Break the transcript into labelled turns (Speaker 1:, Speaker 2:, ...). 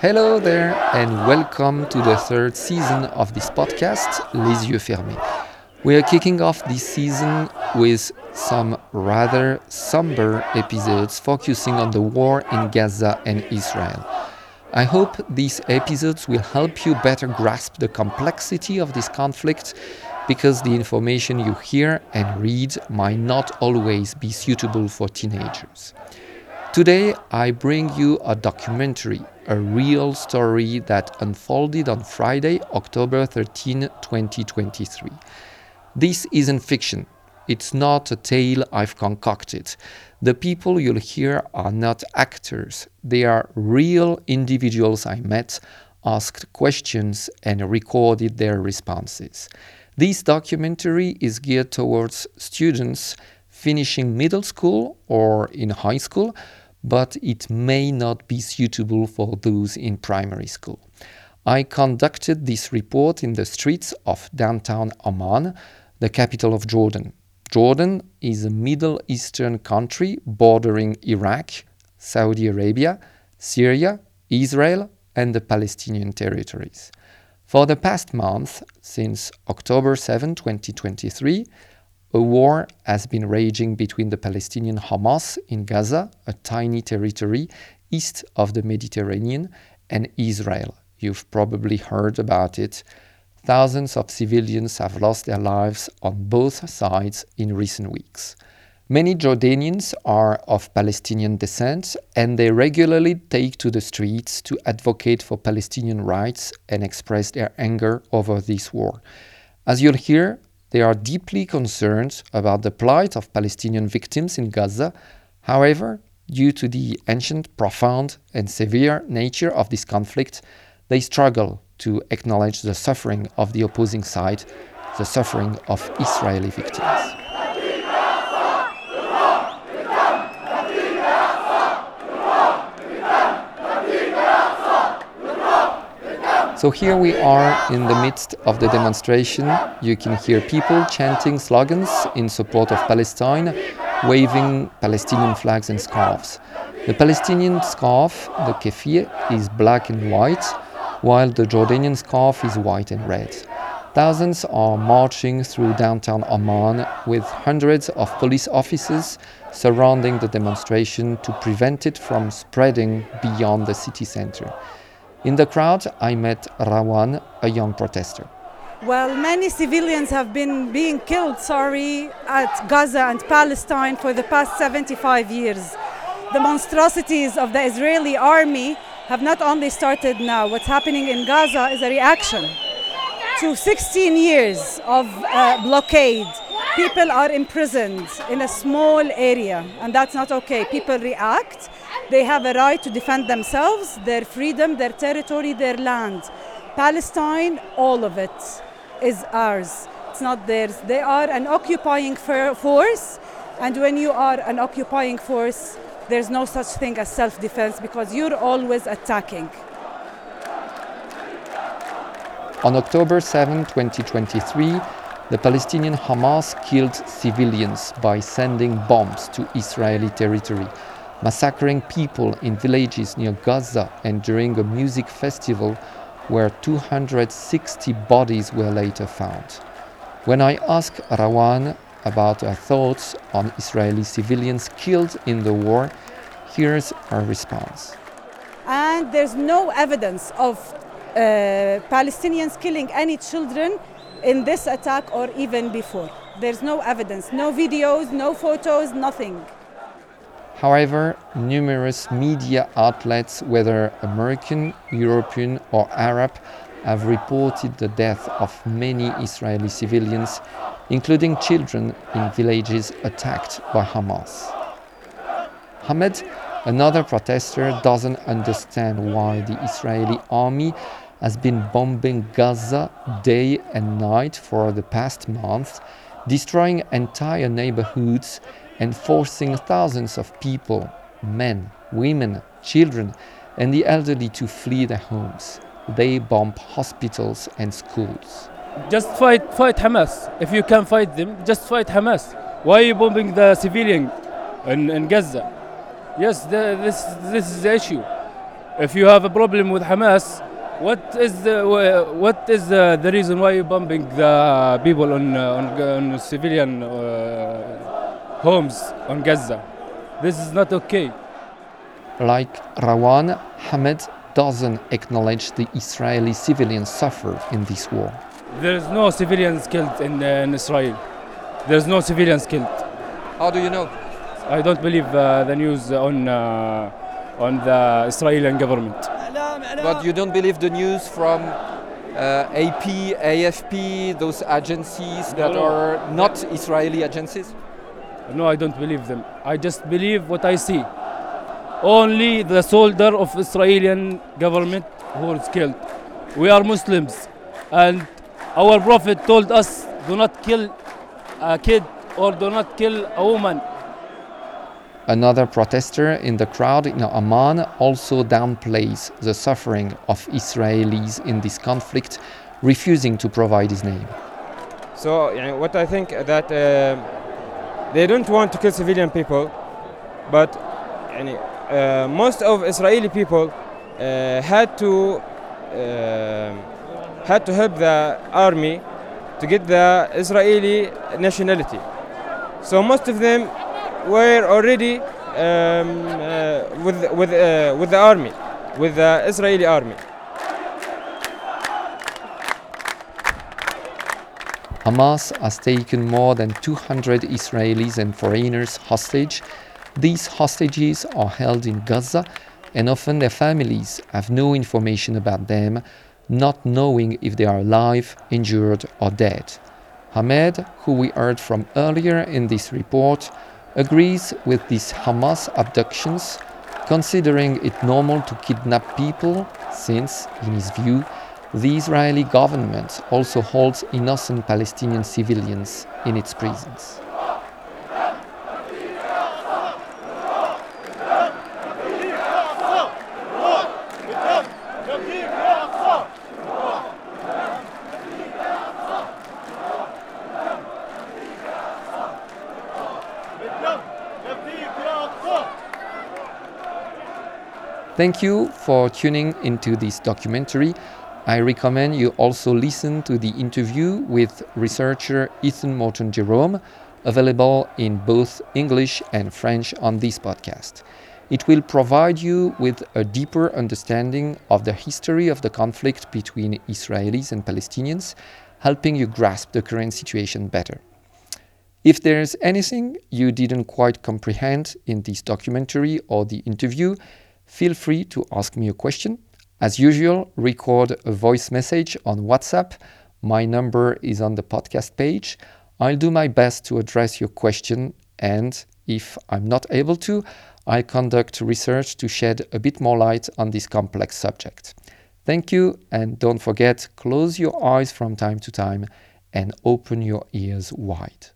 Speaker 1: Hello there, and welcome to the third season of this podcast, Les Yeux Fermés. We are kicking off this season with some rather somber episodes focusing on the war in Gaza and Israel. I hope these episodes will help you better grasp the complexity of this conflict because the information you hear and read might not always be suitable for teenagers. Today, I bring you a documentary, a real story that unfolded on Friday, October 13, 2023. This isn't fiction. It's not a tale I've concocted. The people you'll hear are not actors, they are real individuals I met, asked questions, and recorded their responses. This documentary is geared towards students finishing middle school or in high school, but it may not be suitable for those in primary school. I conducted this report in the streets of downtown Amman, the capital of Jordan. Jordan is a Middle Eastern country bordering Iraq, Saudi Arabia, Syria, Israel, and the Palestinian territories. For the past month, since October 7, 2023, a war has been raging between the Palestinian Hamas in Gaza, a tiny territory east of the Mediterranean, and Israel. You've probably heard about it Thousands of civilians have lost their lives on both sides in recent weeks. Many Jordanians are of Palestinian descent and they regularly take to the streets to advocate for Palestinian rights and express their anger over this war. As you'll hear, they are deeply concerned about the plight of Palestinian victims in Gaza. However, due to the ancient, profound, and severe nature of this conflict, they struggle to acknowledge the suffering of the opposing side, the suffering of Israeli victims. So here we are in the midst of the demonstration. You can hear people chanting slogans in support of Palestine, waving Palestinian flags and scarves. The Palestinian scarf, the keffiyeh, is black and white, while the Jordanian scarf is white and red. Thousands are marching through downtown Amman with hundreds of police officers surrounding the demonstration to prevent it from spreading beyond the city center. In the crowd, I met Rawan, a young protester.
Speaker 2: Well, many civilians have been being killed, sorry, at Gaza and Palestine for the past 75 years. The monstrosities of the Israeli army have not only started now, what's happening in Gaza is a reaction to 16 years of uh, blockade. People are imprisoned in a small area, and that's not okay. People react. They have a right to defend themselves, their freedom, their territory, their land. Palestine, all of it is ours. It's not theirs. They are an occupying force, and when you are an occupying force, there's no such thing as self defense because you're always attacking.
Speaker 1: On October 7, 2023, the Palestinian Hamas killed civilians by sending bombs to Israeli territory, massacring people in villages near Gaza and during a music festival where 260 bodies were later found. When I asked Rawan about her thoughts on Israeli civilians killed in the war, here's her response.
Speaker 2: And there's no evidence of uh, Palestinians killing any children in this attack or even before. There's no evidence, no videos, no photos, nothing.
Speaker 1: However, numerous media outlets, whether American, European, or Arab, have reported the death of many Israeli civilians, including children in villages attacked by Hamas. Hamed, another protester, doesn't understand why the Israeli army has been bombing Gaza day and night for the past month, destroying entire neighborhoods and forcing thousands of people, men, women, children, and the elderly to flee their homes they bomb hospitals and schools.
Speaker 3: Just fight, fight Hamas. If you can fight them, just fight Hamas. Why are you bombing the civilian in, in Gaza? Yes, the, this, this is the issue. If you have a problem with Hamas, what is the what is the, the reason why you bombing the people on uh, on, on civilian uh, homes on Gaza? This is not okay.
Speaker 1: Like Rawan, Hamed doesn't acknowledge the Israeli civilians suffer in this war.
Speaker 3: There is no civilians killed in, uh, in Israel. There's no civilians killed.
Speaker 1: How do you know?
Speaker 3: I don't believe uh, the news on uh, on the Israeli government.
Speaker 1: But you don't believe the news from uh, AP, AFP, those agencies that
Speaker 3: No.
Speaker 1: are not Israeli agencies?
Speaker 3: No, I don't believe them. I just believe what I see. Only the soldier of Israeli government who was killed. We are Muslims, and our Prophet told us, "Do not kill a kid or do not kill a woman."
Speaker 1: Another protester in the crowd in Amman also downplays the suffering of Israelis in this conflict, refusing to provide his name.
Speaker 4: So, what I think that. Uh, they don't want to kill civilian people, but uh, most of Israeli people uh, had to uh, had to help the army to get the Israeli nationality. So most of them were already um, uh, with with uh, with the army, with the Israeli army.
Speaker 1: Hamas has taken more than 200 Israelis and foreigners hostage. These hostages are held in Gaza, and often their families have no information about them, not knowing if they are alive, injured, or dead. Hamed, who we heard from earlier in this report, agrees with these Hamas abductions, considering it normal to kidnap people, since, in his view, the Israeli government also holds innocent Palestinian civilians in its prisons. Thank you for tuning into this documentary. I recommend you also listen to the interview with researcher Ethan Morton Jerome, available in both English and French on this podcast. It will provide you with a deeper understanding of the history of the conflict between Israelis and Palestinians, helping you grasp the current situation better. If there's anything you didn't quite comprehend in this documentary or the interview, feel free to ask me a question. As usual, record a voice message on WhatsApp. My number is on the podcast page. I'll do my best to address your question, and if I'm not able to, I conduct research to shed a bit more light on this complex subject. Thank you, and don't forget, close your eyes from time to time and open your ears wide.